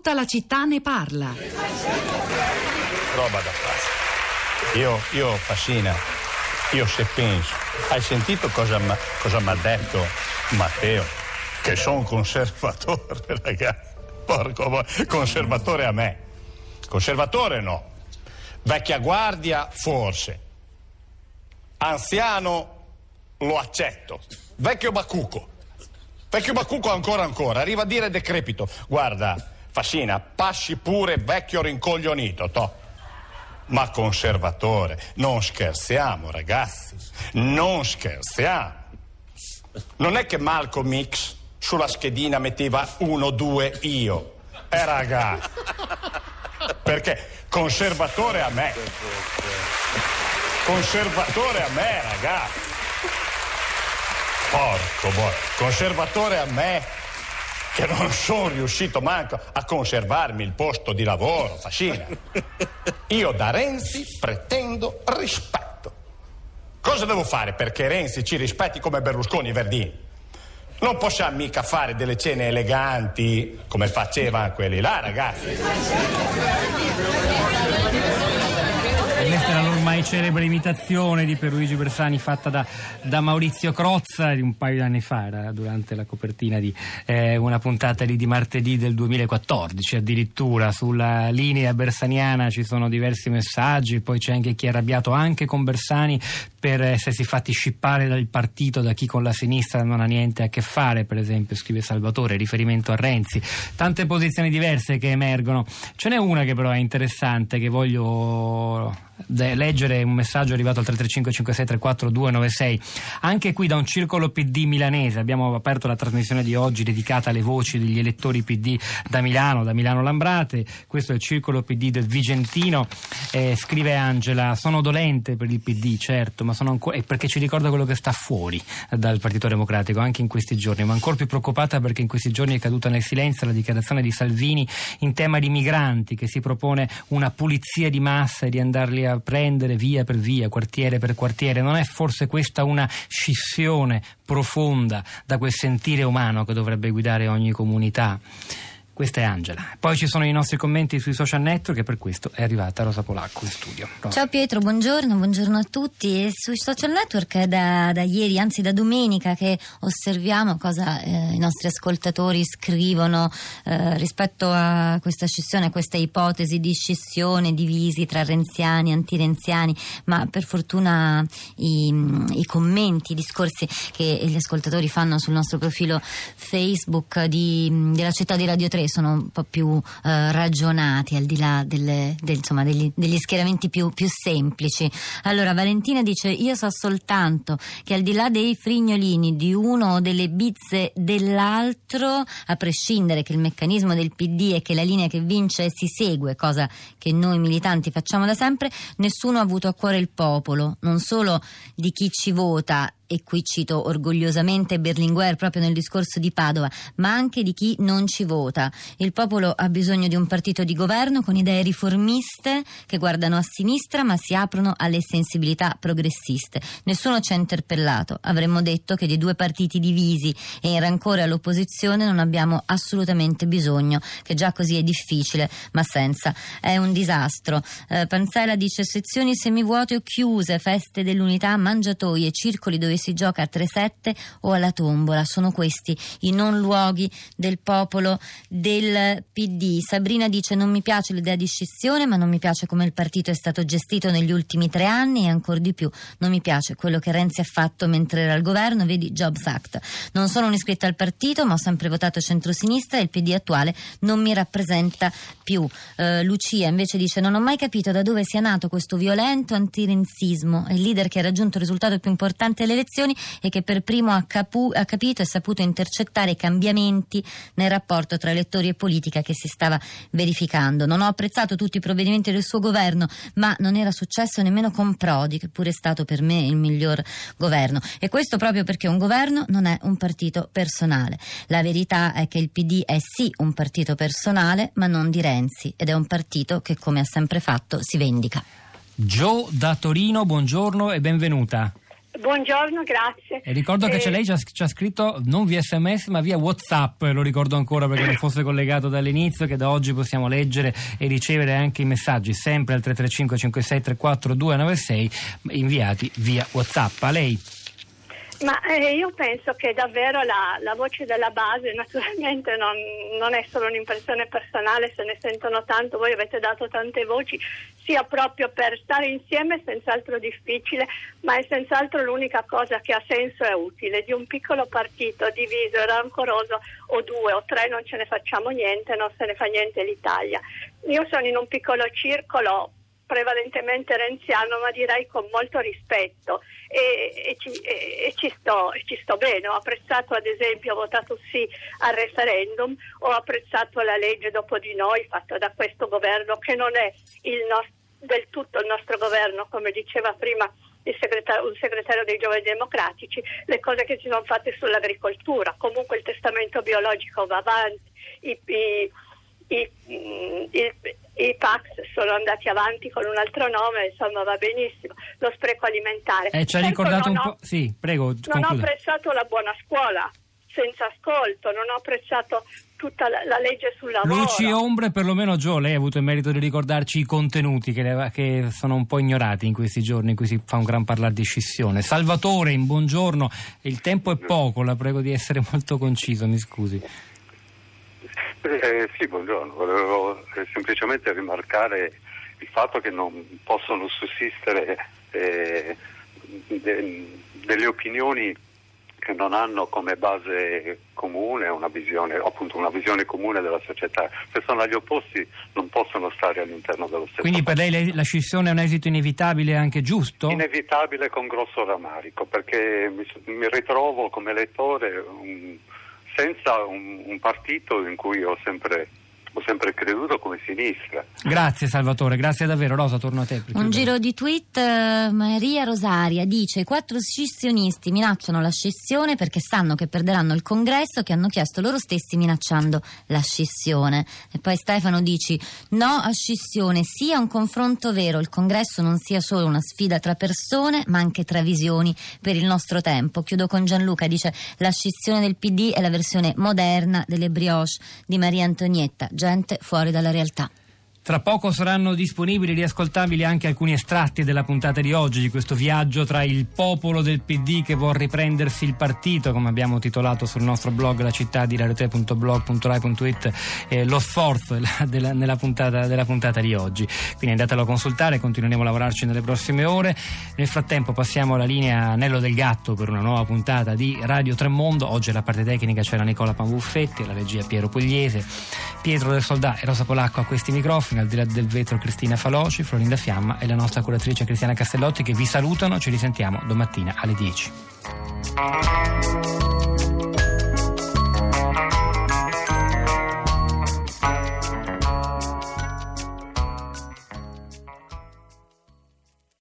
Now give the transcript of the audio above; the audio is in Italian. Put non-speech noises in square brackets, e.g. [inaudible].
Tutta la città ne parla. Roba da fare. Io, io Fassina, io se penso, hai sentito cosa mi ha detto Matteo? Che sono conservatore, [laughs] ragazzi. Porco, conservatore a me. Conservatore no. Vecchia guardia forse. Anziano lo accetto. Vecchio bacuco. Vecchio bacuco ancora ancora. Arriva a dire decrepito. Guarda, Fassina, passi pure vecchio rincoglionito, to. Ma conservatore, non scherziamo ragazzi, non scherziamo. Non è che Malcolm X sulla schedina metteva uno, due, io. Eh ragazzi. Perché conservatore a me. Conservatore a me, ragazzi. Porco boy, conservatore a me che non sono riuscito manco a conservarmi il posto di lavoro, Fascina. Io da Renzi pretendo rispetto. Cosa devo fare perché Renzi ci rispetti come Berlusconi e Verdini? Non possiamo mica fare delle cene eleganti come facevano quelli là, ragazzi. Questa era l'ormai celebre imitazione di Pierluigi Bersani fatta da, da, Maurizio Crozza di un paio di anni fa, era durante la copertina di eh, una puntata lì di martedì del 2014 addirittura. Sulla linea bersaniana ci sono diversi messaggi, poi c'è anche chi è arrabbiato anche con Bersani per essersi fatti scippare dal partito da chi con la sinistra non ha niente a che fare, per esempio, scrive Salvatore, riferimento a Renzi. Tante posizioni diverse che emergono. Ce n'è una che però è interessante, che voglio leggere un messaggio arrivato al 335 5634 296 anche qui da un circolo PD milanese abbiamo aperto la trasmissione di oggi dedicata alle voci degli elettori PD da Milano da Milano Lambrate. Questo è il circolo PD del Vigentino. Eh, scrive Angela sono dolente per il PD certo ma sono ancora perché ci ricorda quello che sta fuori dal Partito Democratico anche in questi giorni ma ancora più preoccupata perché in questi giorni è caduta nel silenzio la dichiarazione di Salvini in tema di migranti che si propone una pulizia di massa e di andarli a prendere via per via, quartiere per quartiere. Non è forse questa una scissione profonda da quel sentire umano che dovrebbe guidare ogni comunità? Questa è Angela. Poi ci sono i nostri commenti sui social network e per questo è arrivata Rosa Polacco in studio. Rosa. Ciao Pietro, buongiorno, buongiorno a tutti. E sui social network è da, da, ieri, anzi da domenica, che osserviamo cosa eh, i nostri ascoltatori scrivono eh, rispetto a questa scissione, a questa ipotesi di scissione, divisi tra renziani e antirenziani, ma per fortuna i, i commenti, i discorsi che gli ascoltatori fanno sul nostro profilo Facebook di, della città di Radio 3 sono un po' più eh, ragionati al di là delle, del, insomma, degli, degli, schieramenti più, più, semplici. Allora Valentina dice io so soltanto che al di là dei frignolini di uno o delle bizze dell'altro, a prescindere che il meccanismo del PD è che la linea che vince si segue, cosa che noi militanti facciamo da sempre, nessuno ha avuto a cuore il popolo, non solo di chi ci vota e qui cito orgogliosamente Berlinguer proprio nel discorso di Padova, ma anche di chi non ci vota. Il popolo ha bisogno di un partito di governo con idee riformiste che guardano a sinistra ma si aprono alle sensibilità progressiste. Nessuno ci ha interpellato. Avremmo detto che di due partiti divisi e in rancore all'opposizione non abbiamo assolutamente bisogno, che già così è difficile, ma senza. È un disastro. Eh, Panzella dice sezioni semivuote o chiuse, feste dell'unità, mangiatoie, circoli dove si gioca a 3-7 o alla tombola. Sono questi i non luoghi del popolo del PD. Sabrina dice non mi piace l'idea di scissione ma non mi piace come il partito è stato gestito negli ultimi tre anni e ancora di più non mi piace quello che Renzi ha fatto mentre era al governo, vedi Jobs Act. Non sono un'iscritta al partito ma ho sempre votato centrosinistra e il PD attuale non mi rappresenta più. Uh, Lucia invece dice non ho mai capito da dove sia nato questo violento antirenzismo. Il leader che ha raggiunto il risultato più importante alle elezioni elezioni e che per primo ha, capu- ha capito e saputo intercettare i cambiamenti nel rapporto tra elettori e politica che si stava verificando. Non ho apprezzato tutti i provvedimenti del suo governo, ma non era successo nemmeno con Prodi, che pure è stato per me il miglior governo. E questo proprio perché un governo non è un partito personale. La verità è che il PD è sì un partito personale, ma non di Renzi, ed è un partito che, come ha sempre fatto, si vendica. Joe da Torino, buongiorno e benvenuta. Buongiorno, grazie. E ricordo che eh, lei ci ha, ci ha, scritto non via sms ma via whatsapp, lo ricordo ancora perché non fosse collegato dall'inizio, che da oggi possiamo leggere e ricevere anche i messaggi sempre al 335 5634 296 inviati via whatsapp. A lei. Ma eh, io penso che davvero la, la voce della base [laughs] naturalmente non, non, è solo un'impressione personale, se ne sentono tanto, voi avete dato tante voci, sia proprio per stare insieme senz'altro difficile, ma è senz'altro l'unica cosa che ha senso e utile. Di un piccolo partito diviso e rancoroso o due o tre non ce ne facciamo niente, non se ne fa niente l'Italia. Io sono in un piccolo circolo prevalentemente renziano, ma direi con molto rispetto e, e, ci, e, e ci, sto, ci, sto, bene. Ho apprezzato ad esempio, ho votato sì al referendum, ho apprezzato la legge dopo di noi fatta da questo governo che non è nostro, del tutto il nostro governo, come diceva prima Segretario, un segretario dei giovani democratici, le cose che si sono fatte sull'agricoltura, comunque il testamento biologico va avanti, i, i, i, i, i PAX sono andati avanti con un altro nome, insomma va benissimo, lo spreco alimentare. Eh, ci ha ricordato un ho, po', sì, prego. Non conclude. ho apprezzato la buona scuola, senza ascolto, non ho apprezzato tutta la, la, legge sul lavoro. Luci e ombre, perlomeno Gio, lei ha avuto il merito di ricordarci i contenuti che, le, che, sono un po' ignorati in questi giorni in cui si fa un gran parlare di scissione. Salvatore, in buongiorno, il tempo è poco, la prego di essere [laughs] molto conciso, mi scusi. Eh, sì, buongiorno. Volevo eh, semplicemente rimarcare il fatto che non possono sussistere eh, de, delle opinioni che non hanno come base comune una visione, appunto una visione comune della società. Personaggi opposti non possono stare all'interno dello stesso Quindi per lei la scissione è un esito inevitabile e anche giusto? Inevitabile con grosso rammarico, perché mi, mi ritrovo come lettore un, senza un, un partito in cui ho sempre ho sempre creduto come sinistra. Grazie Salvatore, grazie davvero. Rosa, torno a te. Un giro di tweet, uh, Maria Rosaria dice i quattro scissionisti minacciano la scissione perché sanno che perderanno il congresso che hanno chiesto loro stessi minacciando la scissione. E poi Stefano dice no a scissione, sia un confronto vero, il congresso non sia solo una sfida tra persone ma anche tra visioni per il nostro tempo. Chiudo con Gianluca, dice la scissione del PD è la versione moderna delle brioche di Maria Antonietta gente fuori dalla realtà. Tra poco saranno disponibili e riascoltabili anche alcuni estratti della puntata di oggi, di questo viaggio tra il popolo del PD che vuole riprendersi il partito, come abbiamo titolato sul nostro blog la città di radiote.blog.rai.it, eh, lo sforzo [laughs] della, della, puntata, della puntata di oggi. Quindi andatelo a consultare, continueremo a lavorarci nelle prossime ore. Nel frattempo passiamo alla linea Anello del Gatto per una nuova puntata di Radio Tremondo. Oggi alla parte tecnica c'era Nicola Panbuffetti, alla regia Piero Pugliese, Pietro del Soldà e Rosa Polacco a questi microfoni al di là del vetro Cristina Faloci, Florinda Fiamma e la nostra curatrice Cristiana Castellotti che vi salutano, ci risentiamo domattina alle 10.